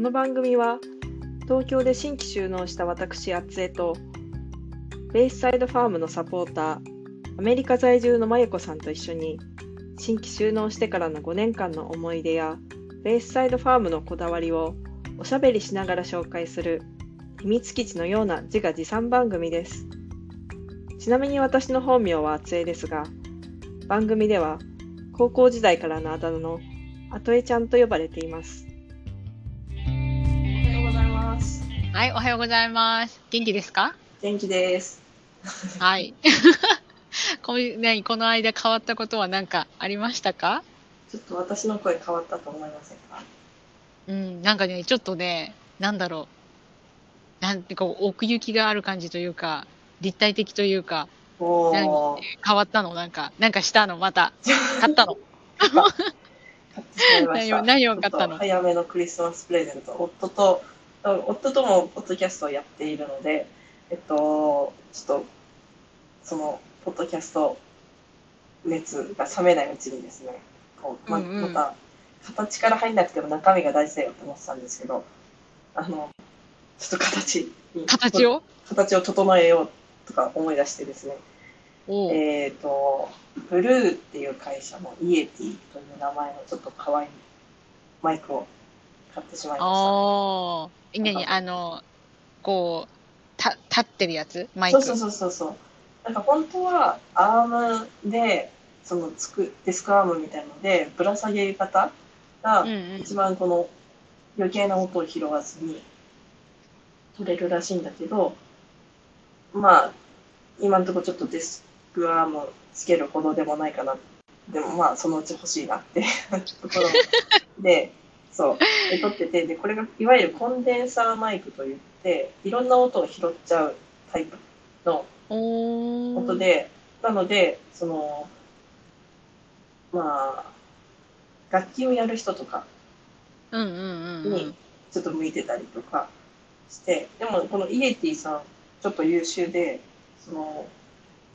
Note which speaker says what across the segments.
Speaker 1: この番組は東京で新規就農した私あつえとベイスサイドファームのサポーターアメリカ在住のまゆこさんと一緒に新規就農してからの5年間の思い出やベイスサイドファームのこだわりをおしゃべりしながら紹介する秘密基地のような自画自賛番組です。ちなみに私の本名はあつえですが番組では高校時代からのあだ名のあとえちゃんと呼ばれています。はい、
Speaker 2: おはようございます。元気ですか？
Speaker 1: 元気です。
Speaker 2: はい。こね、この間変わったことは何かありましたか？
Speaker 1: ちょっと私の声変わったと思いませんか？
Speaker 2: うん、なんかね、ちょっとね、なんだろう。なんていうか、奥行きがある感じというか、立体的というか、
Speaker 1: お
Speaker 2: 変わったの？なんか、なんかしたの？また。買ったの？
Speaker 1: 買ってしまいました。
Speaker 2: 何を買ったの？
Speaker 1: 早めのクリスマスプレゼント。夫と夫ともポッドキャストをやっているのでえっとちょっとそのポッドキャスト熱が冷めないうちにですねこうままた形から入んなくても中身が大事だよって思ってたんですけどあのちょっと形に
Speaker 2: 形を？
Speaker 1: 形を整えようとか思い出してですね。えっ、と、ブルーっていう会社のイエティという名前のちょっと可愛いマイクを買ってしまいまし
Speaker 2: ああ。何？あの、こう、た、立ってるやつ？マイク？
Speaker 1: た。そうそうそうそうそう。なんか本当はアームで、そのつくデスクアームみたいので、ぶら下げ方が。一番この余計な音を拾わずに取れるらしいんだけど、まあ、今のところちょっとデスクアームつけるほどでもないかな。でもまあ、そのうち欲しいなってところで、そう、で撮ってて、で、これがいわゆるコンデンサーマイクといって、いろんな音を拾っちゃうタイプの音で、なので、その、まあ、楽器をやる人とか、
Speaker 2: うんうんうんうん
Speaker 1: に。ちょっと向いてたりとかして、でもこのイエティさん、ちょっと優秀で、その、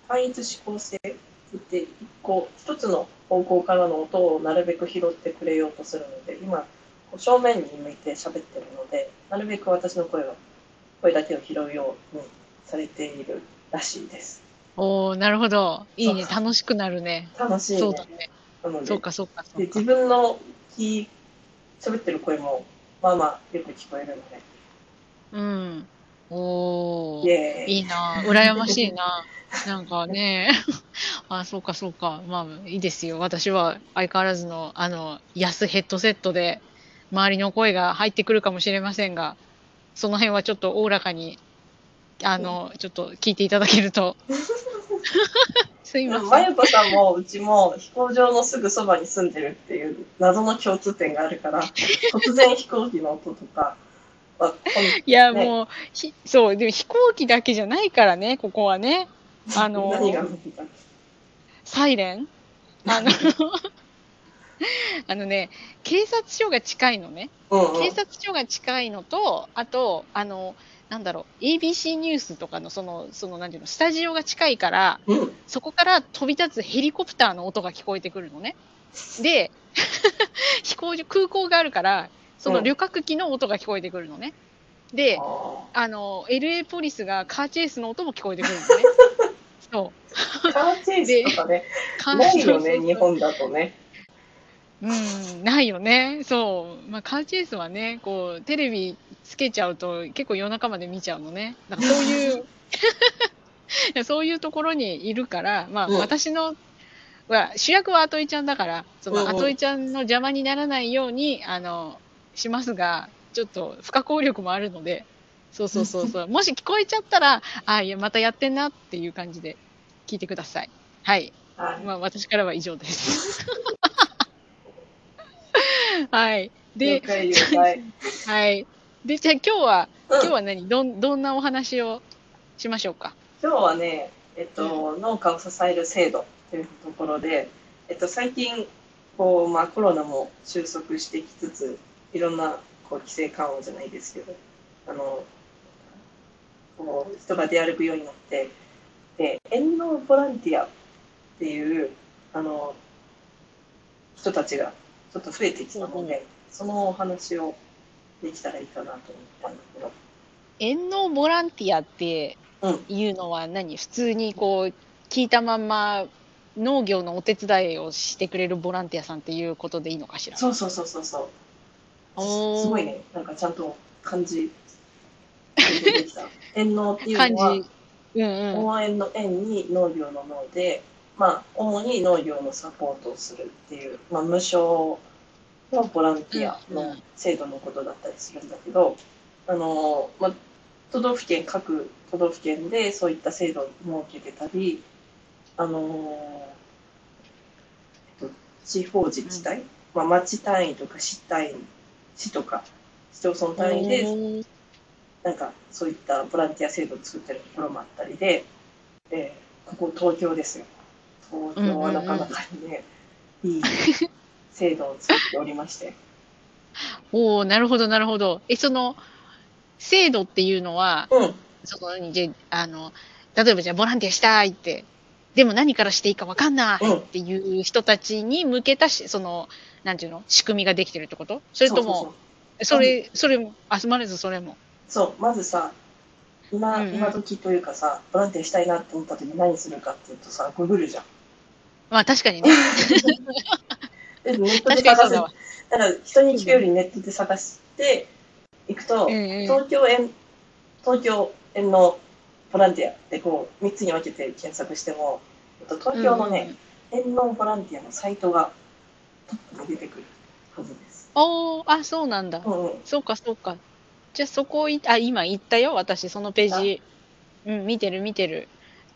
Speaker 1: 単一指向性って言って、一個、一つの方向からの音をなるべく拾ってくれようとするので、今、正面に向いて喋ってるので、なるべく私の声は、声だけを拾うようにされているらしいです。
Speaker 2: おおなるほど。いいね。楽しくなるね。
Speaker 1: 楽しいね。
Speaker 2: そうだね。そうか、そうか、そ
Speaker 1: で自。分の聞い喋ってる声も、まあまあよく聞こえるので、
Speaker 2: うん。お
Speaker 1: イ
Speaker 2: ー。
Speaker 1: エーイ
Speaker 2: いいな。羨ましいな。なんかね。あ、そうか、そうか。まあ、いいですよ。私は相変わらずの、あの、安ヘッドセットで、周りの声が入ってくるかもしれませんが、その辺はちょっとおおらかに、あの、ちょっと聞いていただけると。すい
Speaker 1: で
Speaker 2: ません。
Speaker 1: もまゆこさんもうちも飛行場のすぐそばに住んでるっていう謎の共通点があるから、突然飛行機の音とか
Speaker 2: いや、
Speaker 1: ね
Speaker 2: もう、ひそう、でも飛行機だけじゃないからね、ここはね。あ
Speaker 1: ん
Speaker 2: のサイレン？あの、あのね、警察署が近いのね。
Speaker 1: うんうん
Speaker 2: 警察署が近いのと、あと、あの、なんだろう、ABC ニュースとかの、その、その、なんていうの、スタジオが近いから、
Speaker 1: うん
Speaker 2: そこから飛び立つヘリコプターの音が聞こえてくるのね。で、飛行場、空港があるから、その旅客機の音が聞こえてくるのね。で、
Speaker 1: あ
Speaker 2: あの、LA ポリスがカーチェイスの音も聞こえてくるのね。そう。
Speaker 1: ーカーチェイスとかね、ないよね、日本だとね。
Speaker 2: うん、ないよね。そう。まあ、カーチェイスはね、こう、テレビつけちゃうと結構夜中まで見ちゃうのね。だからそういう、そういうところにいるから、まあ、
Speaker 1: うん
Speaker 2: 私の、は主役はアトイちゃんだから、そのアトイちゃんの邪魔にならないように、あの、しますが、ちょっと不可抗力もあるので、そうそうそうそう。もし聞こえちゃったら、あ、いや、またやってんなっていう感じで聞いてください。はい。
Speaker 1: はい。
Speaker 2: まあ、私からは以上です。はい。で。はい。で、じゃあ今日は、
Speaker 1: うん
Speaker 2: 今日は何？どん、どんなお話をしましょうか？
Speaker 1: 今日はね、えっと、農家を支える制度というところで、えっと、最近、こう、まあ、コロナも収束してきつつ、いろんな、こう、規制緩和じゃないですけど、あの、こう、人が出歩くようになって、で、遠農ボランティアっていう、あの、人たちがちょっと増えてきたので、そのお話をできたらいいかなと思ったんだけど。
Speaker 2: 遠農ボランティアって
Speaker 1: うん
Speaker 2: いうのは何？普通にこう聞いたまんま農業のお手伝いをしてくれるボランティアさんっていうことでいいのかしら？
Speaker 1: そうそうそうそうそう。すすごいね。なんかちゃんと漢字。遠農っていう
Speaker 2: 感
Speaker 1: のは、
Speaker 2: じ。うんうん。
Speaker 1: 応援の縁に農業の農で、まあ、主に農業のサポートをするっていう、まあ、無償のボランティアの制度のことだったりするんだけど、あの、まあ、都道府県、各都道府県でそういった制度を設けてたり、あの、えっと、地方自治体、まあ、町単位とか市単位、市とか市町村単位でなんかそういったボランティア制度を作ってるところもあったりで、えーここ東京ですよ。東京はなかなかにね、いい制度を作っておりまして。
Speaker 2: おーなるほど、なるほど。え、その、制度っていうのは、
Speaker 1: うん、
Speaker 2: そこに、じゃあの、例えばじゃあボランティアしたいって、でも何からしていいかわかんない
Speaker 1: うん
Speaker 2: っていう人たちに向けたし、その、なんていうの、仕組みができてるってこと？それとも、それ、それも、あ、すまれずそれも。
Speaker 1: そうそうまずさ、今、
Speaker 2: うんうん
Speaker 1: 今時というかさ、ボランティアしたいなって思った時に何するかっていうとさ、ググるじゃん。
Speaker 2: まあ確かにね。
Speaker 1: でネットで探す。だ。から人に聞くよりネットで探していくと、
Speaker 2: うんうん
Speaker 1: 東京園、東京園のボランティアでこう、3つに分けて検索しても、えっと東京のね、園農ボランティアのサイトがトップに出てくるはずです。
Speaker 2: おー、あ、そうなんだ。
Speaker 1: うんうん。
Speaker 2: そうか、そうか。じゃあそこい、あ、今行ったよ、私、そのページ。うん、見てる、見てる。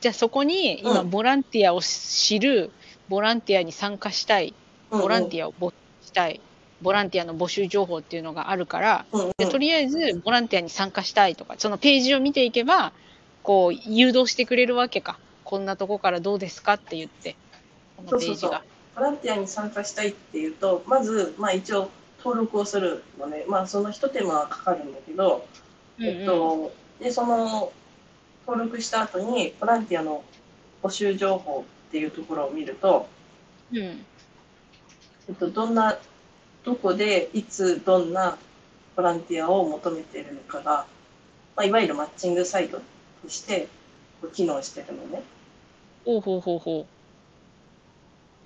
Speaker 2: じゃあそこに、今、
Speaker 1: うん
Speaker 2: ボランティアを知る、ボランティアに参加したい、ボランテ
Speaker 1: ィ
Speaker 2: ィアを募集したい、ボランティアの募集情報っていうのがあるから、でとりあえず、ボランティアに参加したいとか、そのページを見ていけば、こう、誘導してくれるわけか。こんなとこからどうですかって言って、このページが。
Speaker 1: ボランティアに参加したいっていうと、まず、まあ一応登録をするので、まあその一手間はかかるんだけど、
Speaker 2: うんうん。
Speaker 1: えっと、で、その、登録した後に、ボランティアの募集情報っていうところを見ると、
Speaker 2: うん
Speaker 1: えっと、どんな、どこで、いつ、どんなボランティアを求めているのかが、まあ、いわゆるマッチングサイトとして、こう機能してるのね。
Speaker 2: ほうほうほうほう。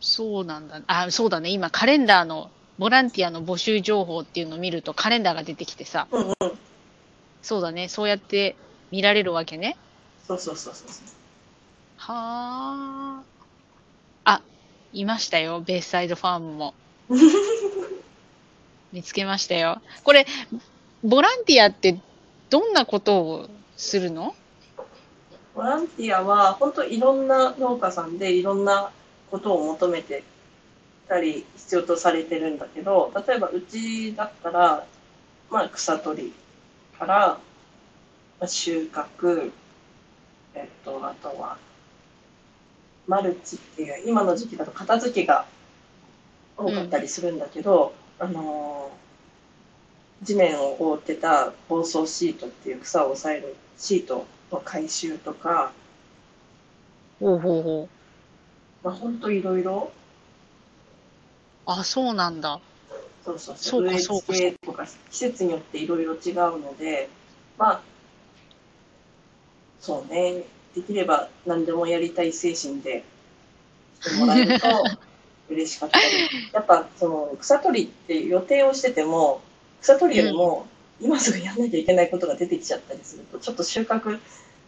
Speaker 2: そうなんだ。あ、そうだね。今、カレンダーの、ボランティアの募集情報っていうのを見ると、カレンダーが出てきてさ、
Speaker 1: うんうん。
Speaker 2: そうだね。そうやって見られるわけね。
Speaker 1: そうそうそうそう。
Speaker 2: はあ。あ、いましたよ。ベースサイドファームも。見つけましたよ。これ、ボランティアってどんなことをするの？
Speaker 1: ボランティアは、本当いろんな農家さんでいろんなことを求めてたり、必要とされてるんだけど、例えばうちだったら、まあ草取りから、まあ、収穫、えっと、あとは、マルチっていう、今の時期だと片付けが多かったりするんだけど、あのー地面を覆ってた防草シートっていう草を抑えるシートの回収とか、
Speaker 2: ほうほうほう。
Speaker 1: まあ、ほんといろいろ、
Speaker 2: あ、そうなんだ。
Speaker 1: そうそう
Speaker 2: そうか
Speaker 1: 植え
Speaker 2: そうか
Speaker 1: 付けとか季節によっていろいろ違うので、まあ、そうね、できれば何でもやりたい精神でしてもらえると嬉しかったり、やっぱその草取りって予定をしてても、草取りよりも今すぐやんなきゃいけないことが出てきちゃったりすると、ちょっと収穫、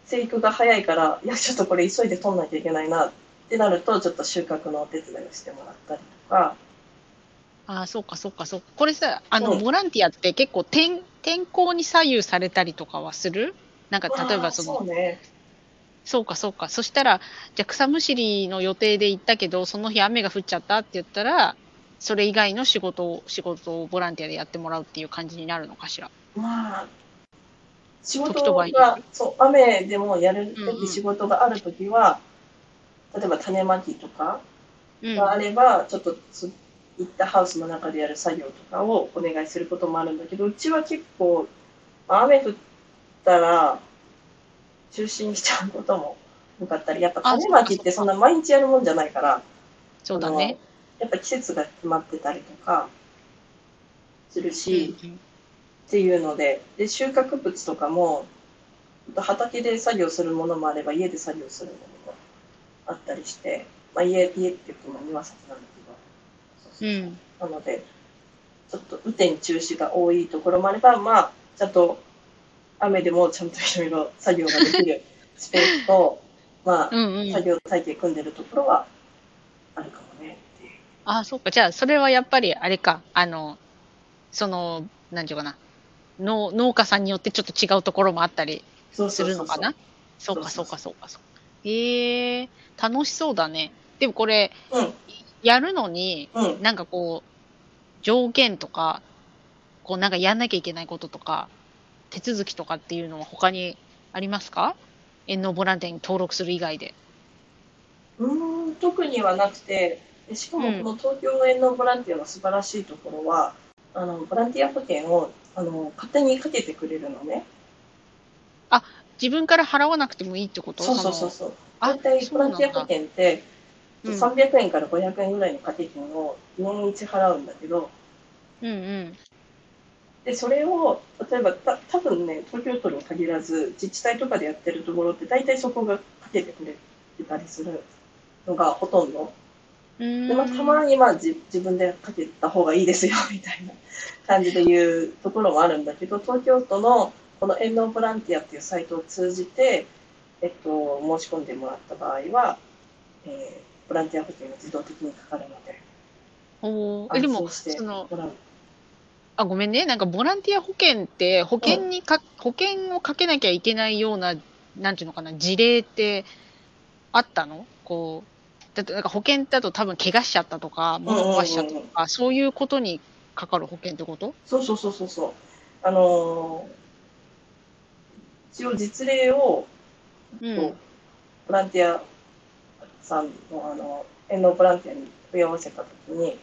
Speaker 1: 生育が早いから、いや、ちょっとこれ急いで取んなきゃいけないなってなると、ちょっと収穫のお手伝いをしてもらったりとか、
Speaker 2: あ、そうかそうかそうか。これさ、あの、
Speaker 1: うん
Speaker 2: ボランティアって結構天、天候に左右されたりとかはする？なんか例えばその、
Speaker 1: ね。
Speaker 2: そうかそうか。そしたら、じゃあ草むしりの予定で行ったけど、その日雨が降っちゃったって言ったら、それ以外の仕事を、仕事をボランティアでやってもらうっていう感じになるのかしら？
Speaker 1: まあ、仕事が
Speaker 2: る、
Speaker 1: そう、雨でもやる
Speaker 2: うんうん
Speaker 1: 時仕事があるときは、例えば種まきとか
Speaker 2: うん。
Speaker 1: があれば、ちょっとついったハウスの中でやる作業とかをお願いすることもあるんだけど、うちは結構、まあ雨降ったら、中止にしちゃうことも多かったり、やっぱ種まきってそんな毎日やるもんじゃないから、
Speaker 2: そうだね。
Speaker 1: やっぱ季節が決まってたりとかする
Speaker 2: うん
Speaker 1: し、
Speaker 2: うん
Speaker 1: っていうのでで収穫物とかも畑で作業するものもあれば家で作業するものもあったりして、まあ、家家って言っても庭先なんだけどそうそうそう
Speaker 2: うん。
Speaker 1: なのでちょっと雨天中止が多いところもあればまあちゃんと雨でもちゃんといろいろ作業ができるスペースと まあ
Speaker 2: うんうん。
Speaker 1: 作業体系組んでるところはあるかもねっていう。
Speaker 2: あ、そうか。じゃあ、それはやっぱり、あれか。あの、その、なんていうかな。農農家さんによってちょっと違うところもあったりするのかな？そうか、そ
Speaker 1: そう
Speaker 2: か、そうか、そうか。ええ楽しそうだね。でもこれ、
Speaker 1: うん
Speaker 2: やるのに、
Speaker 1: うん
Speaker 2: なんかこう、条件とか、こうなんかやんなきゃいけないこととか、手続きとかっていうのは他にありますか？遠農ボランティアに登録する以外で。
Speaker 1: うーん特にはなくてでしかも
Speaker 2: うん
Speaker 1: この東京園のボランティアの素晴らしいところはあのボランティア保険をあの勝手にかけてくれるのね。
Speaker 2: 自分から払わなくてもいいってこと？
Speaker 1: そうそうそう
Speaker 2: の
Speaker 1: そう。
Speaker 2: あ
Speaker 1: 大体ボランティア保険って
Speaker 2: うん
Speaker 1: 300円から500円ぐらいの掛け金を年一払うんだけど
Speaker 2: うんうん。
Speaker 1: でそれを例えばた多分ね東京都に限らず自治体とかでやってるところって大体そこがかけてくれてたりするのがほとんど。でまあ、たまにまあ自自分でかけた方がいいですよみたいな感じで言うところもあるんだけど東京都のこの遠農ボランティアっていうサイトを通じて、えっと、申し込んでもらった場合は、えーボランティア保険が自動的にかかるので
Speaker 2: おー。えでもその
Speaker 1: もらう
Speaker 2: あごめんね。なんかボランティア保険って保険にか、保険をかけなきゃいけないようななんていうのかな事例ってあったの？こうだってなんか保険だと多分怪我しちゃったとか物壊しちゃったとか、そういうことにかかる保険ってこと？
Speaker 1: そうそうそうそうそう。あのー一応実例を
Speaker 2: うん。
Speaker 1: ボランティアさんのあの遠農ボランティアに問い合わせたときに、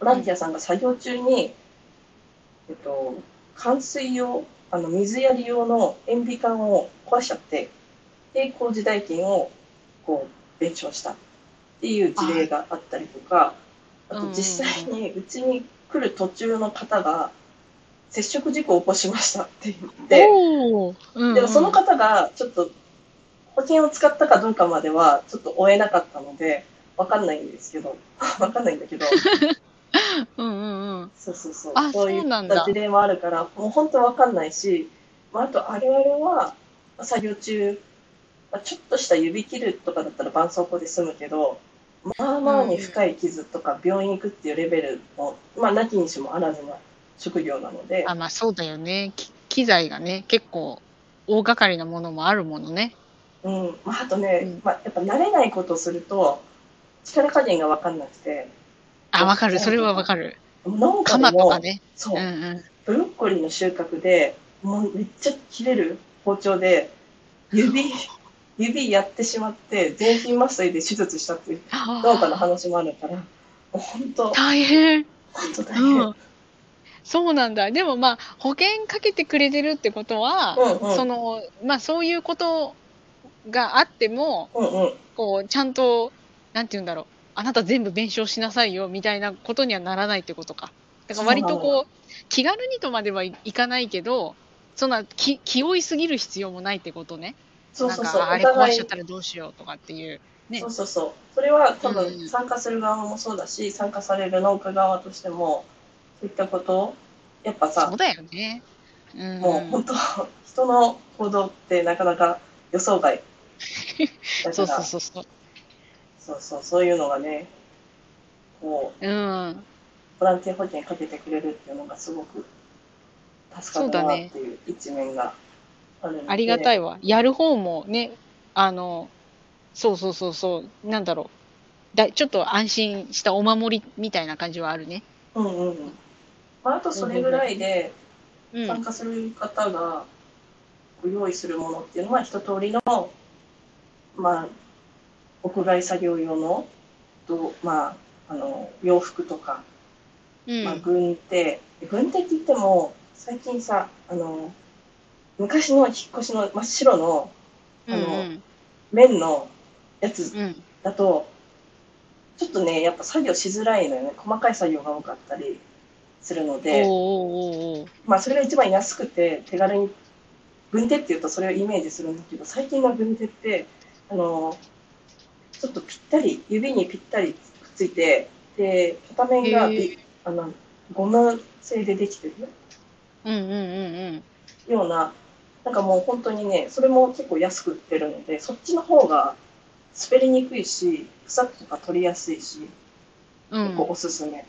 Speaker 1: ボランティアさんが作業中に、えっと、冠水用、あの水やり用の塩ビ管を壊しちゃって、で、工事代金をこう弁償したっていう事例があったりとか、あと実際にうちに来る途中の方が接触事故を起こしましたって言って、
Speaker 2: うんうん。
Speaker 1: でもその方がちょっと保険を使ったかどうかまではちょっと追えなかったのでわかんないんですけど。わかんないんだけど。
Speaker 2: うんうんうん。
Speaker 1: そうそうそう。
Speaker 2: あ
Speaker 1: そうい
Speaker 2: そうなんだ。
Speaker 1: った事例もあるからもう本当わかんないし、まあ、あとあれあれは作業中まあちょっとした指切るとかだったら絆創膏で済むけどまあまあに深い傷とか病院行くっていうレベルも、まあ、なきにしもあらずな職業なので。
Speaker 2: あまあそうだよね。き機材がね結構大掛かりなものもあるものね。
Speaker 1: うん。まあ、あとね、
Speaker 2: うん。
Speaker 1: まあ、やっぱ慣れないことをすると力加減が分かんなくて。
Speaker 2: あわかる。それはわかる。
Speaker 1: 農家
Speaker 2: 鎌
Speaker 1: でも
Speaker 2: とかね。
Speaker 1: そう。うん
Speaker 2: うん。
Speaker 1: ブロッコリーの収穫でもうめっちゃ切れる包丁で指 指やってしまって全身麻酔で手術したっていう農家の話もあるから本当
Speaker 2: 大変。
Speaker 1: 本当大変、
Speaker 2: うん、そうなんだ。でもまあ、保険かけてくれてるってことは、
Speaker 1: うんうん。
Speaker 2: その、まあそういうことがあっても、
Speaker 1: うんうん。
Speaker 2: こう、ちゃんと、なんて言うんだろう。あなた全部弁償しなさいよ、みたいなことにはならないってことか。だから割とこう、気軽にとまではいいかないけど、そんな気気負いすぎる必要もないってことね。
Speaker 1: そうそうそう
Speaker 2: あれ壊しちゃったらどうしようとかっていう。ね
Speaker 1: そうそうそうそれは多
Speaker 2: うん
Speaker 1: 分参加する側もそうだし、参加される農家側としてもそういったことやっぱさ
Speaker 2: そうだよね。うん。
Speaker 1: もう本当、人の行動ってなかなか予想外。だ
Speaker 2: そうそうそうそう。
Speaker 1: そうそう、そういうのがね、こう、
Speaker 2: うん。
Speaker 1: ボランティア保険かけてくれるっていうのがすごく助かるなっていう一面があるので。
Speaker 2: ありがた
Speaker 1: い。
Speaker 2: いわ。やる方もね、あの、そうそうそうそう、なんだろう。だちょっと安心したお守りみたいな感じはあるね。
Speaker 1: うんうんうん。まあ、あとそれぐらいで
Speaker 2: うん。
Speaker 1: 参加する方がご用意するものっていうのは一通りの、まあ、屋外作業用の、とまあ、あの、洋服とか、
Speaker 2: うん。
Speaker 1: まあ、軍手。軍手って言っても最近さあの昔の引っ越しの真っ白のあの
Speaker 2: うん
Speaker 1: 綿のやつ
Speaker 2: うん。うん
Speaker 1: だとちょっとねやっぱ作業しづらいのよね。細かい作業が多かったりするので、まあそれが一番安くて手軽に、軍手っていうとそれをイメージするんだけど、最近の軍手って、あの、ちょっとぴったり、指にぴったりくっついて、で、片面がび、
Speaker 2: へー
Speaker 1: あの、ゴム製でできてる
Speaker 2: うんうんうんうん。
Speaker 1: ような、なんかもう本当にね、それも結構安く売ってるので、そっちの方が滑りにくいし、草とか取りやすいし、
Speaker 2: うん
Speaker 1: 結構、おすすめ。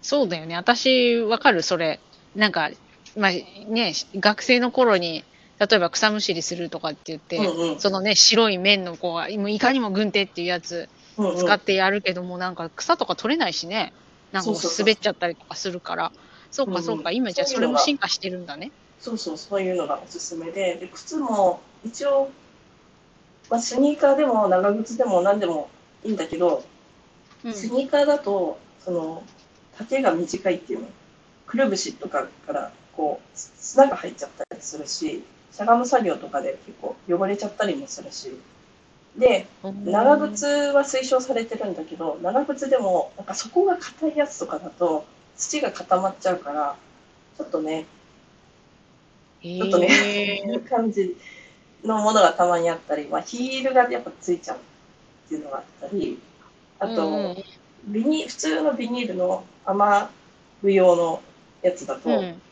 Speaker 2: そうだよね。私、わかる、それ。なんか、まあね、学生の頃に、例えば草むしりするとかって言って、
Speaker 1: うんうん
Speaker 2: そのね、白い面のこう、もういかにも軍手っていうやつ
Speaker 1: うんうん
Speaker 2: 使ってやるけども、なんか草とか取れないしね。なんか滑っちゃったりとかするから。そう
Speaker 1: うんうん
Speaker 2: かそうか、今じゃあそれも進化してるんだね。
Speaker 1: そうそう、そういうのがおすすめで、で靴も一応、まあ、スニーカーでも長靴でも何でもいいんだけど、
Speaker 2: うん。
Speaker 1: スニーカーだと、その、丈が短いっていうの。くるぶしとかから、こう、砂が入っちゃったりするし、しゃがむ作業とかで結構汚れちゃったりもするし。で、長靴は推奨されてるんだけど、長靴でも、なんか底が硬いやつとかだと、土が固まっちゃうから、ちょっとね、
Speaker 2: ち
Speaker 1: ちょっとね、そういう感じのものがたまにあったり、まあ、ヒールがやっぱついちゃうっていうのがあったり、あと、ビニ普通のビニールの雨具用のやつだと、
Speaker 2: うん。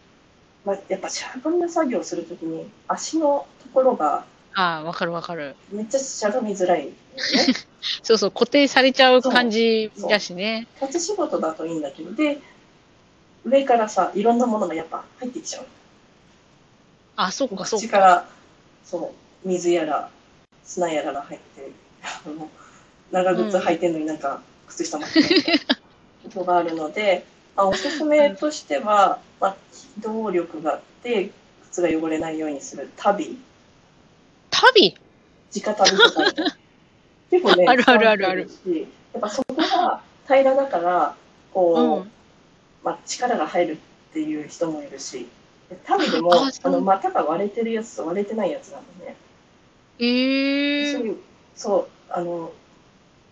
Speaker 1: まあ、やっぱしゃがみ作業するときに足のところが
Speaker 2: ああ、わかるわかる。
Speaker 1: めっちゃしゃがみづらいのね。
Speaker 2: そうそう、固定されちゃう感じだしね。
Speaker 1: 立ち仕事だといいんだけど、で、上からさ、いろんなものがやっぱ入ってきちゃう。
Speaker 2: あ、そっかそっか。
Speaker 1: 口から、そう、水やら、砂やらが入って、あの長靴履いてんのになんか、靴下巻いてことがあるので、あおすすめとしては、まあ、機動力があって、靴が汚れないようにする。旅、
Speaker 2: 旅
Speaker 1: 直旅とか。ね結構ね、
Speaker 2: あるあるあるある。
Speaker 1: やっぱそこが平らだから、こう、
Speaker 2: うん。
Speaker 1: まあ、力が入るっていう人もいるし、で旅でも、
Speaker 2: あ
Speaker 1: の、股が割れてるやつと割れてないやつなのね。
Speaker 2: ええ
Speaker 1: そういう、そう、あの、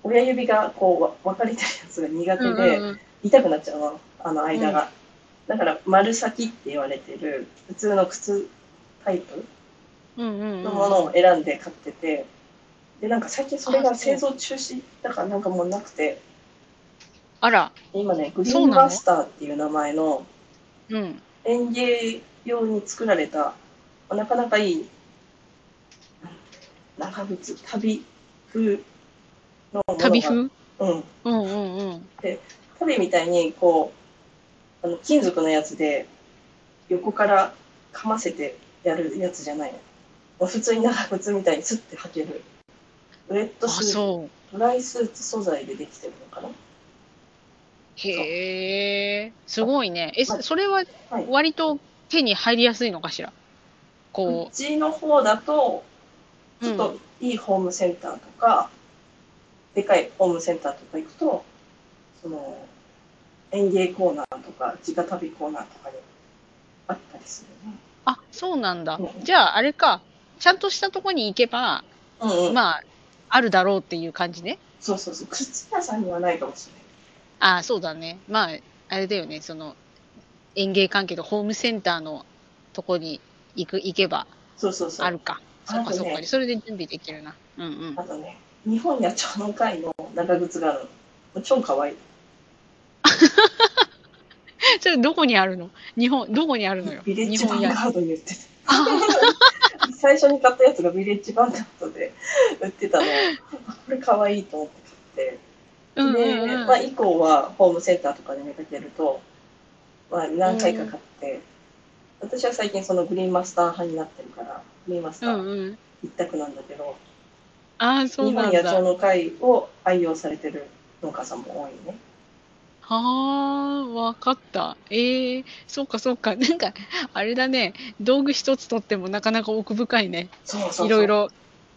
Speaker 1: 親指がこうわ分かれてるやつが苦手
Speaker 2: うん
Speaker 1: で、
Speaker 2: うんうん。
Speaker 1: 痛くなっちゃうの、あの間が。だから、丸先って言われてる、普通の靴タイプ
Speaker 2: うんうん
Speaker 1: のものを選んで買ってて、で、なんか最近それが製造中止だからなんかもうなくて、
Speaker 2: あら、
Speaker 1: 今ね、グリーンマスターっていう名前の
Speaker 2: うん。
Speaker 1: 園芸用に作られた、なかなかいい、長靴、旅風のものが。
Speaker 2: 旅風？
Speaker 1: うん。
Speaker 2: うんうんうん。
Speaker 1: 旅みたいに、こう、あの金属のやつで、横からかませてやるやつじゃないの。普通に長靴みたいにスッて履ける。ウェット
Speaker 2: あ、
Speaker 1: スーツ。ドライスーツ素材でできてるのかな
Speaker 2: へえ、すごいね。え、
Speaker 1: はい
Speaker 2: それは
Speaker 1: はい。
Speaker 2: 割と手に入りやすいのかしら？こ
Speaker 1: うちの方だと、
Speaker 2: う。
Speaker 1: ちょっといいホームセンターとか、でかいホームセンターとか行くと、その、園芸コーナーとか、直旅コーナーとかにあったりするね。
Speaker 2: あ、そうなんだ
Speaker 1: うん。
Speaker 2: じゃあ、あれか。ちゃんとしたとこに行けば、
Speaker 1: うんうん。
Speaker 2: まあ、あるだろうっていう感じね。
Speaker 1: そうそうそう。靴屋さんにはないかもしれない。
Speaker 2: ああ、そうだね。まあ、あれだよね。その、園芸関係のホームセンターのとこに行く、行けば
Speaker 1: そうそうそう。
Speaker 2: あるか。そっかそっか。それで準備できるな。うんうん
Speaker 1: あ。とね、日本野鳥の会の長靴があるの。超可愛い。
Speaker 2: それどこにあるの？日本、どこにあるのよ？
Speaker 1: ビレッジヴァンガ。ードに売ってて。最初に買ったやつがビレッジヴァンガードで売ってたのこれ可愛いと思って買って。
Speaker 2: うんうん
Speaker 1: で、
Speaker 2: うん
Speaker 1: まあ、以降はホームセンターとかで見かけると、まあ、何回か買って、私は最近そのグリーンマスター派になってるから、グリーンマスター
Speaker 2: うんうん。
Speaker 1: 一択なんだけど、
Speaker 2: ああ、そう
Speaker 1: 日
Speaker 2: なんだ。
Speaker 1: 本野鳥の会を愛用されてる農家さんも多いね。
Speaker 2: はあ、わかった。ええそうかそうか。なんか、あれだね。道具一つとってもなかなか奥深いね。
Speaker 1: そうそうそう。
Speaker 2: いろいろ。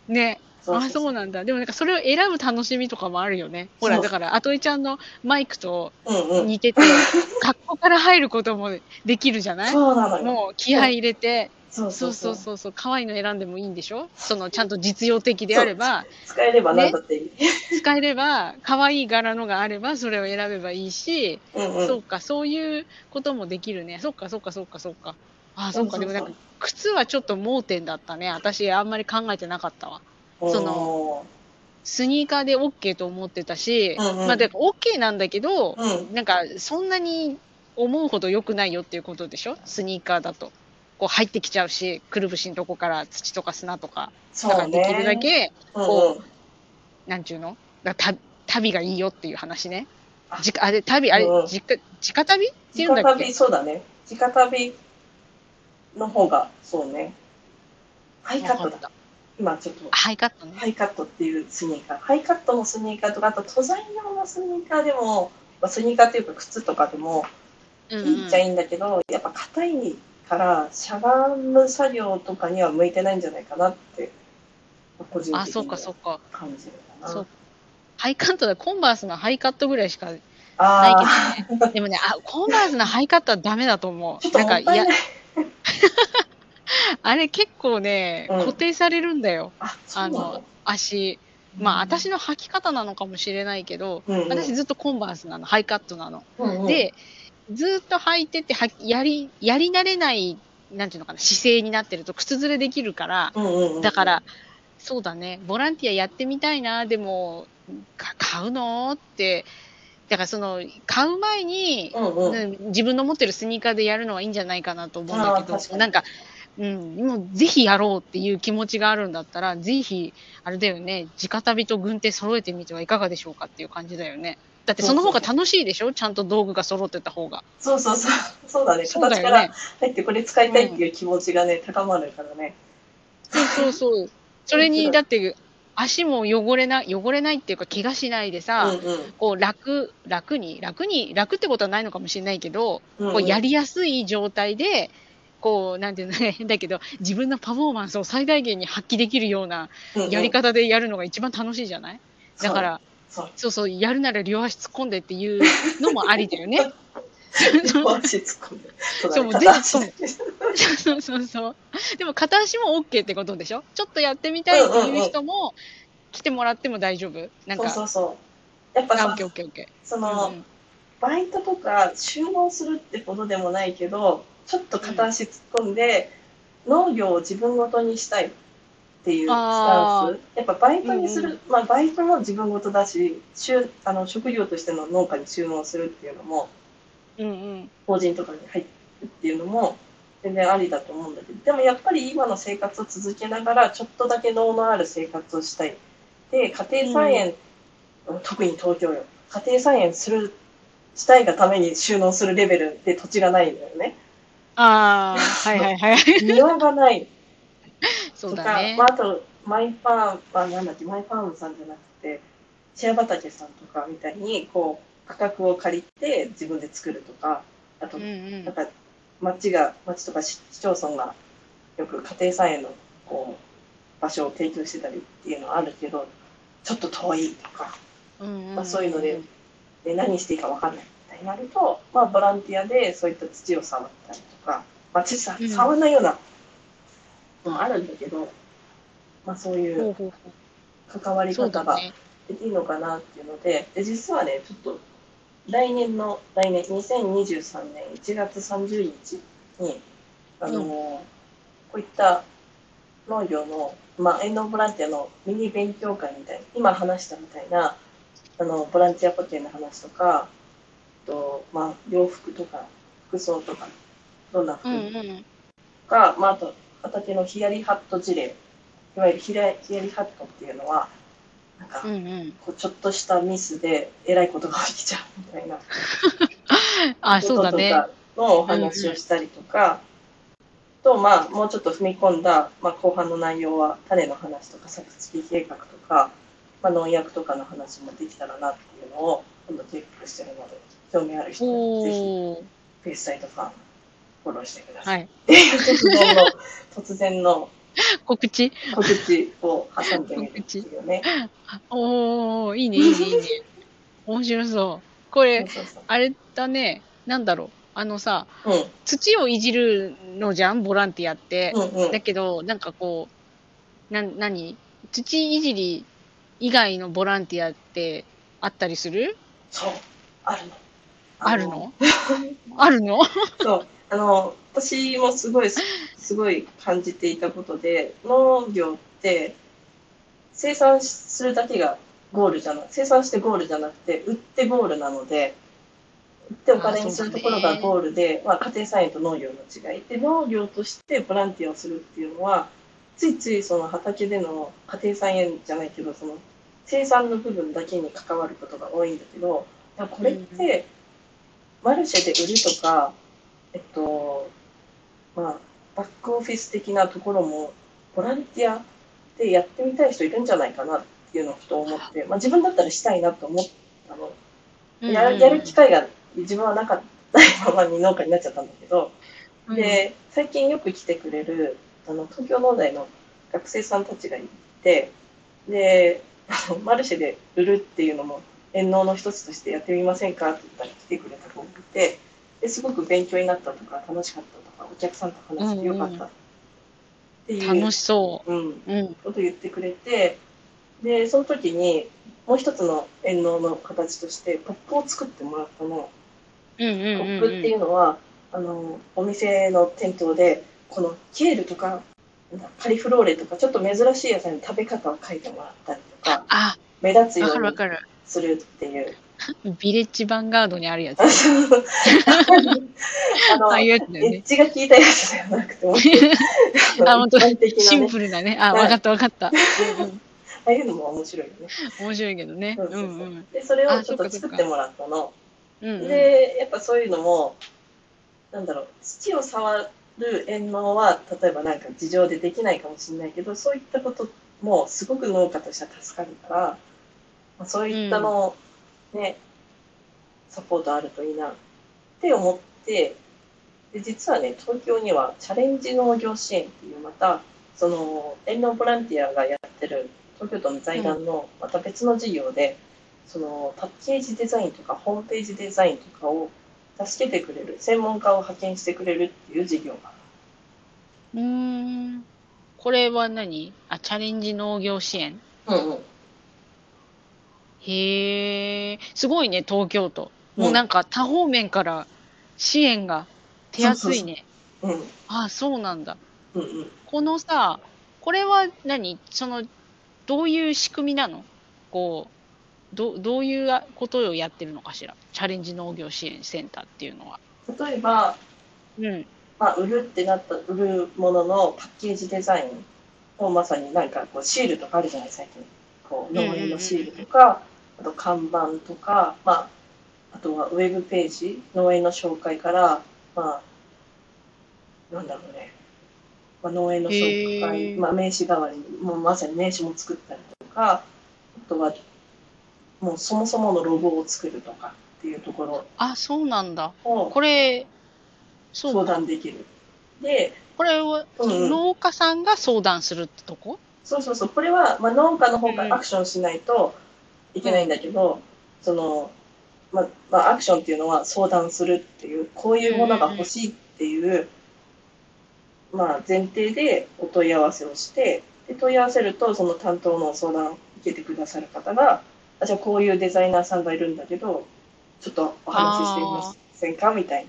Speaker 2: ね。
Speaker 1: そう
Speaker 2: あ、そうなんだ。でもなんかそれを選ぶ楽しみとかもあるよね。ほら、
Speaker 1: そう
Speaker 2: だから、あといちゃんのマイクと
Speaker 1: うんうん。
Speaker 2: 似てて、格好から入ることもできるじゃない？
Speaker 1: そうなのよ。
Speaker 2: もう気合い入れて、
Speaker 1: そう
Speaker 2: そ
Speaker 1: そううそうう。
Speaker 2: そそうそう、可愛いの選んでもいいんでしょ？その、ちゃんと実用的であれば、
Speaker 1: 使えれば何だっていい。
Speaker 2: 使えれば、可愛い柄のがあれば、それを選べばいいし、
Speaker 1: うんうん。
Speaker 2: そうか、そういうこともできるね。そっか、そっか、そっか、そっか。ああ、そっか、でもなんか、靴はちょっと盲点だったね。私、あんまり考えてなかったわ。その
Speaker 1: の、
Speaker 2: スニーカーで OK と思ってたし、
Speaker 1: うんうん
Speaker 2: まあ、だから OK なんだけど、
Speaker 1: うん。
Speaker 2: なんか、そんなに思うほど良くないよっていうことでしょ？スニーカーだと。こう入ってきちゃうし、くるぶしのとこから土とか砂とか。だから
Speaker 1: そうね。
Speaker 2: できるだけ、
Speaker 1: うん
Speaker 2: こ
Speaker 1: うん
Speaker 2: なんちゅうの？だた旅がいいよっていう話ね
Speaker 1: あ。
Speaker 2: じあれ、旅、あれ
Speaker 1: うんうん、
Speaker 2: じか直旅？って言うん
Speaker 1: 直
Speaker 2: だっけ？
Speaker 1: 旅、そうだね。直旅の方が、そうね。ハイカットだ。今ちょっと、
Speaker 2: ハイカットね。
Speaker 1: ハイカットっていうスニーカー。ハイカットのスニーカーとか、あと登山用のスニーカーでも、まあ、スニーカーっていうか靴とかでも
Speaker 2: うん
Speaker 1: いいっちゃいいんだけど、やっぱ硬いからしゃがむ作業とかには向いてないんじゃないかなって、個人的に
Speaker 2: あ、そうか、そうか。
Speaker 1: 感じるかな。
Speaker 2: ハイカットだ。コンバースのハイカットぐらいしかない
Speaker 1: あ
Speaker 2: けどね。でもね、あ、コンバースのハイカットはダメだと思
Speaker 1: ちょっと
Speaker 2: う。なんか、いや。あれ結構ね、
Speaker 1: うん
Speaker 2: 固定されるんだよ。
Speaker 1: あ、
Speaker 2: あ
Speaker 1: の、
Speaker 2: 足。まあ、私の履き方なのかもしれないけど、
Speaker 1: うんうん
Speaker 2: 私ずっとコンバースなの、ハイカットなの。
Speaker 1: うんうん、
Speaker 2: で、ずっと履いてて、はやり、やり慣れない、なんていうのかな、姿勢になってると靴ずれできるから、だから、そうだね、ボランティアやってみたいな、でも、か買うのって、だからその、買う前に、
Speaker 1: うんうん、
Speaker 2: うん自分の持ってるスニーカーでやるのはいいんじゃないかなと思うんだけど、なんか、うん、もうぜひやろうっていう気持ちがあるんだったら、ぜひ、あれだよね、直旅と軍手揃えてみてはいかがでしょうかっていう感じだよね。だってその方が楽しいでしょ？ちゃんと道具が揃ってた方が。
Speaker 1: そうそうそう、そうだね、
Speaker 2: そうだ
Speaker 1: 形から。入ってこれ使いたいっていう気持ちがね、高まるからね。
Speaker 2: そうそうそう。それに、だって、足も汚れない、汚れないっていうか、怪我しないでさ、
Speaker 1: うんうん。
Speaker 2: こう楽、楽に、楽に、楽ってことはないのかもしれないけど、
Speaker 1: うんうん。
Speaker 2: こうやりやすい状態で、こう、なんていうのね、だけど、自分のパフォーマンスを最大限に発揮できるような
Speaker 1: うんうん。
Speaker 2: やり方でやるのが一番楽しいじゃない？だから、
Speaker 1: そう、
Speaker 2: そうやるなら両足突っ込んでっていうのもありだよね。
Speaker 1: 両足突っ込んで。そう
Speaker 2: もそう。そうそう。でも片足も OK ってことでしょ？ちょっとやってみたいっていう人も来てもらっても大丈夫？なんか、
Speaker 1: そうそうそう。やっぱ
Speaker 2: あ、オッ
Speaker 1: さ
Speaker 2: ケーオッケーオッケー。
Speaker 1: その、
Speaker 2: うん
Speaker 1: バイトとか収納するってことでもないけど、ちょっと片足突っ込んで、農業を自分ごとにしたいっていうスタ
Speaker 2: あ
Speaker 1: ンス。やっぱバイトにする、
Speaker 2: うん
Speaker 1: まあバイトも自分ごとだし、収あの職業としての農家に収納するっていうのも、
Speaker 2: うんうん。
Speaker 1: 法人とかに入るっていうのも全然ありだと思うんだけど、でもやっぱり今の生活を続けながら、ちょっとだけ能のある生活をしたい。で、家庭菜園、特に東京よ。家庭菜園する、したいがために収納するレベルで土地がないんだよね。
Speaker 2: ああ、はいはいはい。
Speaker 1: 庭がない
Speaker 2: そう
Speaker 1: とか、
Speaker 2: だね。
Speaker 1: ま。あ、あと、マイファーム、あ、なんだっけ、マイファームさんじゃなくて、シェア畑さんとかみたいに、こう、価格を借りて自分で作るとか、あと
Speaker 2: うんうん。
Speaker 1: なんか町が町とか市市町村がよく家庭菜園のこう場所を提供してたりっていうのはあるけどちょっと遠いとか
Speaker 2: うんうん
Speaker 1: まあそういうのでで何していいか分かんないみたいになると、まあ、ボランティアでそういった土を触ったりとか、まあ、土触らないようなのもあるんだけど、まあ、そういう関わり方が
Speaker 2: そうだね。
Speaker 1: できるのかなっていうのでで実はねちょっと来年の来年2023年1月30日にあのー
Speaker 2: うん
Speaker 1: こういった農業の、まあ、園農ボランティアのミニ勉強会みたいな今話したみたいなあのボランティア保険の話とかあと、まあ、洋服とか服装とかどんな服
Speaker 2: うんうん。
Speaker 1: か、まあ、あと畑のヒヤリハット事例いわゆるヒヤヒヤリハットっていうのはなんか、
Speaker 2: うんうん。
Speaker 1: こうちょっとしたミスでえらいことが起きちゃうみたいな
Speaker 2: あ、そうだね。
Speaker 1: こととかのお話をしたりとか、とまあもうちょっと踏み込んだ、まあ、後半の内容は種の話とか作付き計画とか、まあ、農薬とかの話もできたらなっていうのを今度チェックしてるので興味ある人はぜひ
Speaker 2: おー。
Speaker 1: スサイトファンフォローしてくださ。
Speaker 2: はいい。
Speaker 1: っていう突然の
Speaker 2: 告知？
Speaker 1: 告知を挟んでみるっていうね。
Speaker 2: おー、いいね、いいね、いいね。面白そう。これ
Speaker 1: そう、そうそう
Speaker 2: あれだね、なんだろう。あのさ、
Speaker 1: うん。
Speaker 2: 土をいじるのじゃん、ボランティアって。
Speaker 1: うんうん
Speaker 2: だ。けど、なんかこう、な、何？土いじり以外のボランティアってあったりする？
Speaker 1: そう。あるの？
Speaker 2: あるの あるの？
Speaker 1: そう。あの、私もすごい、すごい感じていたことで、農業って、生産するだけがゴールじゃな生産してゴールじゃなくて、売ってゴールなので、売ってお金にするところがゴールで、まあ、家庭菜園と農業の違い。で、農業としてボランティアをするっていうのは、ついついその畑での家庭菜園じゃないけど、その生産の部分だけに関わることが多いんだけど、これって、マルシェで売るとか、えっと、まあ、バックオフィス的なところも、ボランティアでやってみたい人いるんじゃないかなっていうのをふと思って、まあ、自分だったらしたいなと思ったの。ややる機会が自分はなかったままに農家になっちゃったんだけど、
Speaker 2: うん、
Speaker 1: で、最近よく来てくれる、あの、東京農大の学生さんたちがいて、で、あ のマルシェで売るっていうのも、遠農の一つとしてやってみませんかって言ったら来てくれた子がいて、ですごく勉強になったとか、楽しかったとか、お客さんと話してよかったっていう、
Speaker 2: 楽しそ
Speaker 1: うん、
Speaker 2: う。うん。
Speaker 1: こと言ってくれて、で、その時に、もう一つの遠農の形として、ポップを作ってもらったの。
Speaker 2: うんうん
Speaker 1: ポ
Speaker 2: うん
Speaker 1: ップっていうのは、あの、お店の店頭で、このケールとか、カリフローレとか、ちょっと珍しい野菜の食べ方を書いてもらったりとか、
Speaker 2: あ、
Speaker 1: 目立つように。するっていう。
Speaker 2: ビレッジヴァンガードにあるやつ。
Speaker 1: あの、
Speaker 2: ああいうやつだよね。
Speaker 1: エッジが効いたやつではなくて、もっと
Speaker 2: あ本当
Speaker 1: 一般的
Speaker 2: シンプルなね。あ、
Speaker 1: はい
Speaker 2: わかったわかった。うんうん
Speaker 1: ああいうのも面白いよね。
Speaker 2: 面白いけどね。
Speaker 1: そううそうそう
Speaker 2: んうん。
Speaker 1: で、それを
Speaker 2: あ
Speaker 1: ちょっと
Speaker 2: そっかそっか
Speaker 1: 作ってもらったの。
Speaker 2: うんうん。
Speaker 1: で、やっぱそういうのも、なんだろう、土を触る遠農は、例えばなんか事情でできないかもしれないけど、そういったこともすごく農家としては助かるから、まあ、そういったのをね、サポートあるといいなって思って、で実はね、東京にはチャレンジ農業支援っていう、また、その、遠農ボランティアがやってる東京都の財団のまた別の事業で、そのパッケージデザインとかホームページデザインとかを助けてくれる専門家を派遣してくれるっていう事業が
Speaker 2: うーん。これは何？あ、チャレンジ農業支援？
Speaker 1: うんうん
Speaker 2: へえ、すごいね、東京都。もうなんか多方面から支援が手厚いね。
Speaker 1: うん
Speaker 2: あ、そうなんだ。
Speaker 1: うんうん
Speaker 2: このさ、これは何？その、どういう仕組みなの？こう、どどういうことをやってるのかしら？チャレンジ農業支援センターっていうのは。
Speaker 1: 例えば、
Speaker 2: うん。
Speaker 1: まあ、売るってなった売るもののパッケージデザインをまさになんかこうシールとかあるじゃない最近こう農園のシールとか、あと看板とか、まあ、あとはウェブページ農園の紹介からまあなんだろうね、まあ、農園の紹
Speaker 2: へ
Speaker 1: 介、
Speaker 2: ー
Speaker 1: まあ、名刺代わりにもうまさに名刺も作ったりとかあとはもうそもそものロゴを作るとかっていうところ
Speaker 2: あ、そうなんだ。
Speaker 1: を
Speaker 2: これ、
Speaker 1: 相
Speaker 2: か。
Speaker 1: 談できる。で
Speaker 2: これは、
Speaker 1: うんうん
Speaker 2: 農家さんが相談するってとこ？
Speaker 1: そうそうそう、これは、まあ、農家の方
Speaker 2: うん
Speaker 1: がアクションしないといけないんだけど、その、まあ、まあ、アクションっていうのは相談するっていう、こういうものが欲しいっていう、まあ、前提でお問い合わせをして、で問い合わせると、その担当の相談を受けてくださる方が、あじゃあこういうデザイナーさんがいるんだけど、ちょっとお話ししてみませんかみたい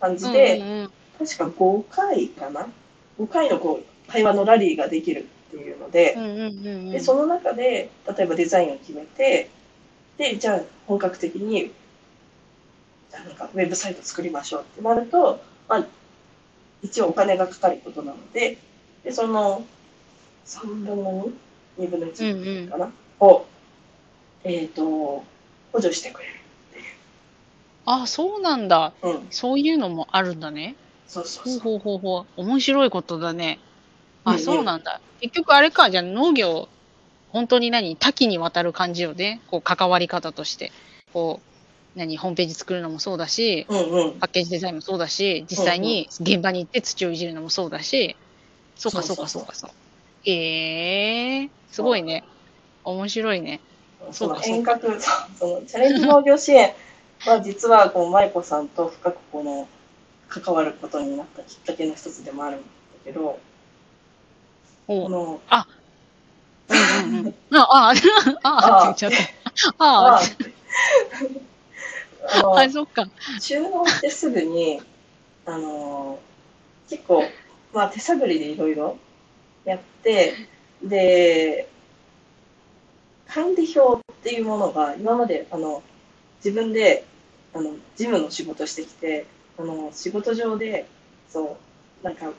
Speaker 1: な感じで、
Speaker 2: うんうんうん
Speaker 1: 確か5回かな ?5 回のこう会話のラリーができるっていうので、
Speaker 2: うんうんうんうん
Speaker 1: でその中で例えばデザインを決めてでじゃあ本格的にじゃあなんかウェブサイト作りましょうってなると、まあ、一応お金がかかることなのででその3分の22分の
Speaker 2: うん
Speaker 1: 1
Speaker 2: うん
Speaker 1: かな、を、えっと補助してくれる。
Speaker 2: あ、そうなんだ。
Speaker 1: うん、
Speaker 2: そういうのもあるんだね。
Speaker 1: そうそうそう。
Speaker 2: ほうほうほうほう。面白いことだね。あ、そうなんだ。結局あれか、じゃあ農業、本当に何？多岐にわたる感じよね。こう、関わり方として。こう、何？ホームページ作るのもそうだし、
Speaker 1: うんうん。
Speaker 2: パッケージデザインもそうだし、実際に現場に行って土をいじるのもそうだし、そうかそうかそうかそう。ええー、すごいね。面白いね。
Speaker 1: その
Speaker 2: そうか
Speaker 1: 変革、そう そのチャレンジ農業支援は実はこう舞子さんと深くこの関わることになったきっかけの一つでもあるんだけど、この、
Speaker 2: うんうんうん。あ、あ、あ、あ、って言っちゃった。あ
Speaker 1: ああの
Speaker 2: あ、あ、そっか。
Speaker 1: 収納してすぐに、あの結構、まあ、手探りでいろいろやって、で、管理表っていうものが今まであの自分であの事務の仕事してきて、あの仕事上で、そう、なんか、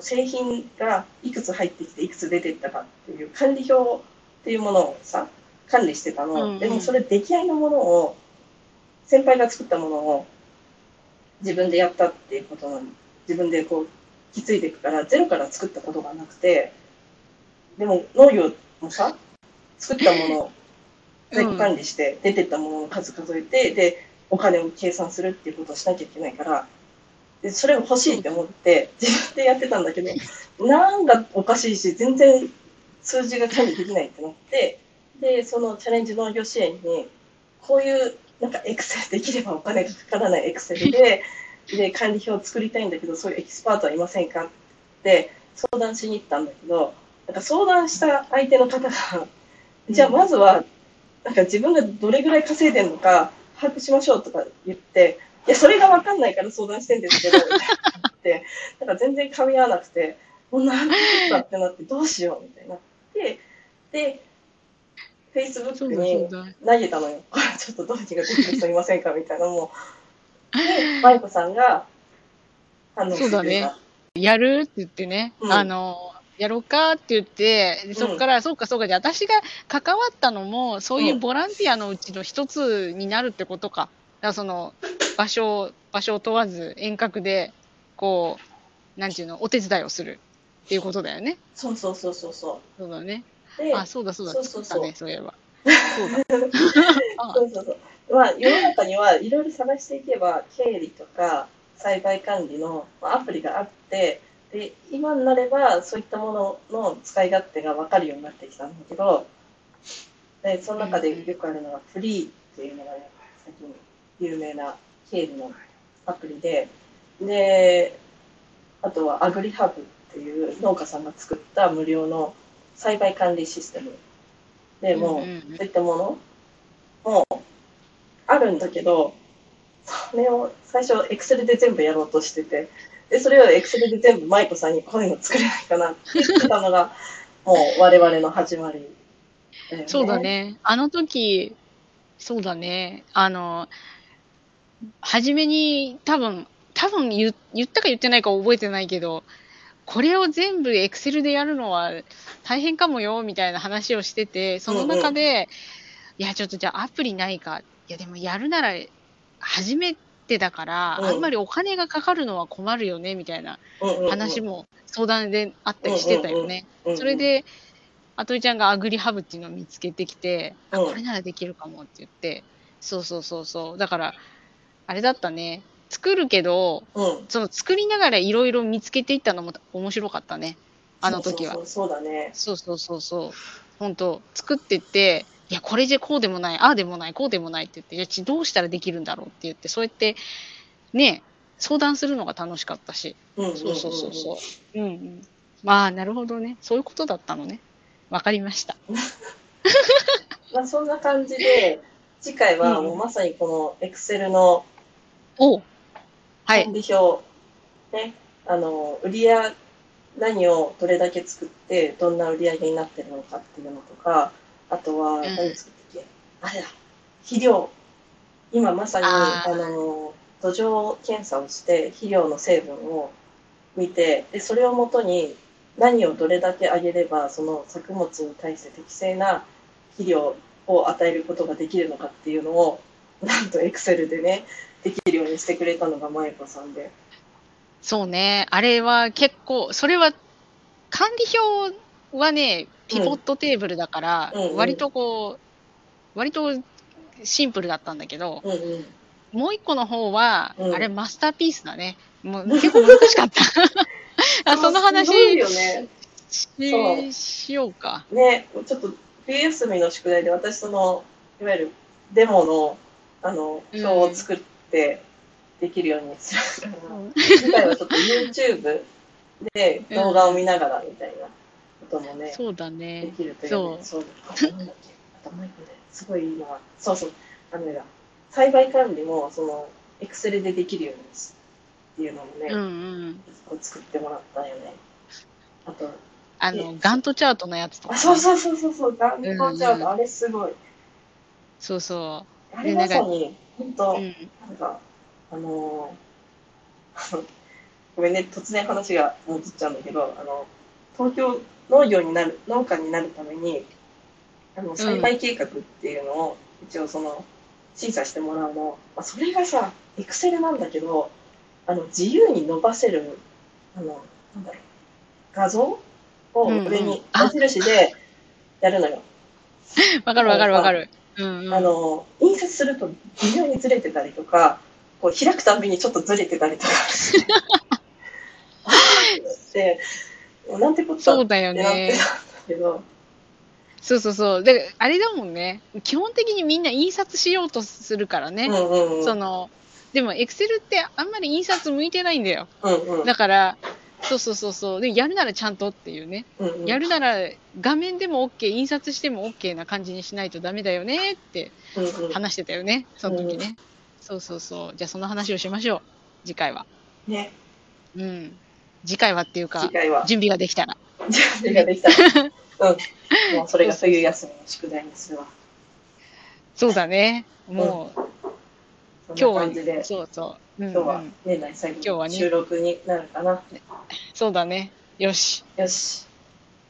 Speaker 1: 製品がいくつ入ってきていくつ出ていったかっていう管理表っていうものをさ、管理してたの。
Speaker 2: うんうん
Speaker 1: でもそれ出来合いのものを、先輩が作ったものを自分でやったっていうことなの。自分でこう、引き継いでいくから、ゼロから作ったことがなくて、でも農業もさ、作ったものを在庫管理して、出てったものの数数えて、で、お金を計算するっていうことをしなきゃいけないから、でそれを欲しいって思って、自分でやってたんだけど、なんかおかしいし、全然数字が管理できないってなって、で、そのチャレンジ農業支援に、こういう、なんかエクセルできればお金がかからないエクセルで、で、管理表を作りたいんだけど、そういうエキスパートはいませんかって相談しに行ったんだけど、なんか相談した相手の方が、じゃあまずは、なんか自分がどれぐらい稼いでるのか把握しましょうとか言って、いや、それがわかんないから相談してんですけど、みたいなって、なんか全然噛み合わなくて、もうなんてことだってなって、どうしようみたいになって、で、Facebook
Speaker 2: だ、
Speaker 1: に。投げたのよ。こ れちょっとどうにかできる人いませんかみたいなのも。で、マイコさんが反応してくれた。
Speaker 2: そうだねやるって言ってね、
Speaker 1: うん
Speaker 2: あの、やろうかって言って、でそこから、そうかそうか、じゃあ私が関わったのも、そういうボランティアのうちの一つになるってことか。らその、場所を、場所を問わず遠隔で、こう、なんていうの、お手伝いをするっていうことだよね。
Speaker 1: そうそうそうそうそ
Speaker 2: そうだね。あ、そうだそうだ、
Speaker 1: そうそうそう
Speaker 2: ね、そういえば。そうだ。あ
Speaker 1: そうそうそう。まあ、世の中にはいろいろ探していけば、経理とか栽培管理のまあアプリがあって、で、今になればそういったものの使い勝手が分かるようになってきたんだけど、で、その中でよくあるのがフリーっていうのがね、最近有名な経理のアプリで、で、あとはアグリハブっていう農家さんが作った無料の栽培管理システムでもそういったものもあるんだけど、それを最初、エクセルで全部やろうとしてて、で、それをエクセルで全部舞子さんにこういうの作れないかなって言ってたのが、もう我々の始まりね、
Speaker 2: そうだね。あの時、そうだね。あの、初めに多分、多分言言ったか言ってないか覚えてないけど、これを全部エクセルでやるのは大変かもよ、みたいな話をしてて、その中で、いや、ちょっとじゃあアプリないか。いや、でもやるなら初めてだから、
Speaker 1: うん
Speaker 2: あんまりお金がかかるのは困るよね、みたいな
Speaker 1: うんうんうん
Speaker 2: 話も相談であったりしてたよね。
Speaker 1: うんうん
Speaker 2: それで、あといちゃんがアグリハブっていうのを見つけてきて、あ、
Speaker 1: うん
Speaker 2: これならできるかもって言って、そうそうそうそう。だから、あれだったね。作るけど、
Speaker 1: うん、
Speaker 2: その作りながらいろいろ見つけていったのも面白かったね。あの時は。
Speaker 1: そうそうそうそうだね。
Speaker 2: そうそうそうそう。本当作ってって、いや、これじゃこうでもない、ああでもない、こうでもないって言って、いやちどうしたらできるんだろうって言って、そうやって、ね、相談するのが楽しかったし。
Speaker 1: うんうんうん
Speaker 2: そうそうそうそう。うんうん。まあ、なるほどね。そういうことだったのね。わかりました。
Speaker 1: まあ、そんな感じで、次回はもうまさにこのエクセルの
Speaker 2: おはい。
Speaker 1: 管。理表、ね、あの、売り上何をどれだけ作って、どんな売り上げになってるのかっていうのとか、あとは、
Speaker 2: ん。
Speaker 1: 何作ったっけ、あれだ、肥料。今まさに、
Speaker 2: あ
Speaker 1: の、土壌検査をして、肥料の成分を見て、で、それをもとに何をどれだけあげれば、その作物に対して適正な肥料を与えることができるのかっていうのを、なんとエクセルでね、できるようにしてくれたのが舞子さんで。
Speaker 2: そうね。あれは結構、それは、管理表はね、ピボットテーブルだから、
Speaker 1: うんうん
Speaker 2: 割とこう、割とシンプルだったんだけど、
Speaker 1: うんうん。
Speaker 2: もう一個の方は、
Speaker 1: うん
Speaker 2: あれマスターピースだね。もう結構難しかった。あその話
Speaker 1: よね。そう
Speaker 2: ししようか。
Speaker 1: ね、ちょっと冬休みの宿題で私その、いわゆるデモの、あの、表を作って、できるようにするから、次回はちょっと YouTube で動画を見ながらみたいなこともね、
Speaker 2: そうだ
Speaker 1: で
Speaker 2: ね。
Speaker 1: きるという
Speaker 2: そう
Speaker 1: ね。そう。あとなんだっけあともう一個ね、すごいいいのは、そうそう、あのね、栽培管理も、その、エクセルでできるようにすっていうのもね、
Speaker 2: うんうん。
Speaker 1: 作ってもらったよね。あと、
Speaker 2: あの、ガントチャートのやつとか
Speaker 1: あ、
Speaker 2: ね。
Speaker 1: そうそうそうそうそう、ガンコチャー
Speaker 2: うん
Speaker 1: ト、あれすごい。
Speaker 2: そうそ
Speaker 1: あれまさに、本当、
Speaker 2: う。うん。
Speaker 1: なんか、あのー ごめんね、突然話が戻っちゃうんだけど、あの、東京農業になる、農家になるために、あの、栽培計画っていうのを、一応その、審査してもらうの、まあ、それがさ、エクセルなんだけど、あの、自由に伸ばせる、あの、なんだろう、画像を
Speaker 2: うんうん
Speaker 1: 上に矢印でやるのよ。
Speaker 2: わかるわかるわかる。うんうん。
Speaker 1: あの、印刷すると微妙にずれてたりとか、こう開くたんびにちょっとずれてたりとかして。で、なんてこと
Speaker 2: そうだよね。そうそうそう。で、あれだもんね。基本的にみんな印刷しようとするからね。
Speaker 1: うんうんうん。
Speaker 2: その、でも、エクセルってあんまり印刷向いてないんだよ。
Speaker 1: うんうん
Speaker 2: だから、そうそうそうそう。で、やるならちゃんとっていうね。
Speaker 1: うんうん
Speaker 2: やるなら画面でも OK、印刷しても OK な感じにしないとダメだよねって
Speaker 1: うんうん
Speaker 2: 話してたよね。その時ね。そうそうそう。じゃあその話をしましょう。次回は。
Speaker 1: ね、
Speaker 2: うん。次回はっていうか準備ができたら。
Speaker 1: 準備ができたら。うん。もうそれが冬休みの宿題にするわ。
Speaker 2: そうだね。もう、
Speaker 1: そん
Speaker 2: 今日は、、そうそう。うん
Speaker 1: 今日は
Speaker 2: うん
Speaker 1: 年内最後の収録になるかな。
Speaker 2: そうだね。よし。
Speaker 1: よし。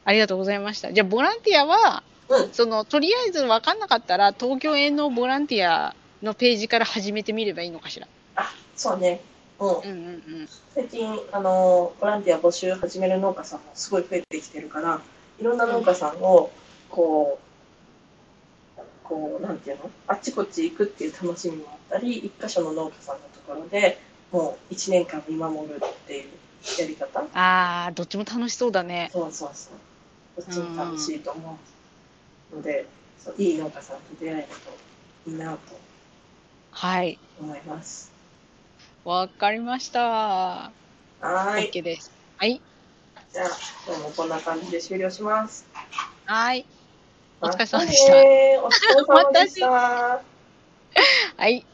Speaker 2: ありがとうございました。じゃあ、ボランティアは、
Speaker 1: うん。
Speaker 2: その、とりあえず分かんなかったら、東京園のボランティアのページから始めてみればいいのかしら。
Speaker 1: あ、そうね。うん。
Speaker 2: うんうんうん。
Speaker 1: 最近、あの、ボランティア募集始める農家さんもすごい増えてきてるから、いろんな農家さんを、こう、こう、なんていうの？あっちこっち行くっていう楽しみもあったり、一箇所の農家さんのところでもう一年間見守るっていうやり方
Speaker 2: ああ、どっちも楽しそうだね。
Speaker 1: そうそうそう。どっちも楽しいと思うので、そういい農家さんと出会えるといいなと
Speaker 2: はい。
Speaker 1: 思います。
Speaker 2: わかりました。
Speaker 1: はーい。
Speaker 2: OK です。はい。
Speaker 1: じゃあ、今日もこんな感じで終了します。
Speaker 2: はい。お疲れ様でした
Speaker 1: お疲れ様でした。
Speaker 2: はい。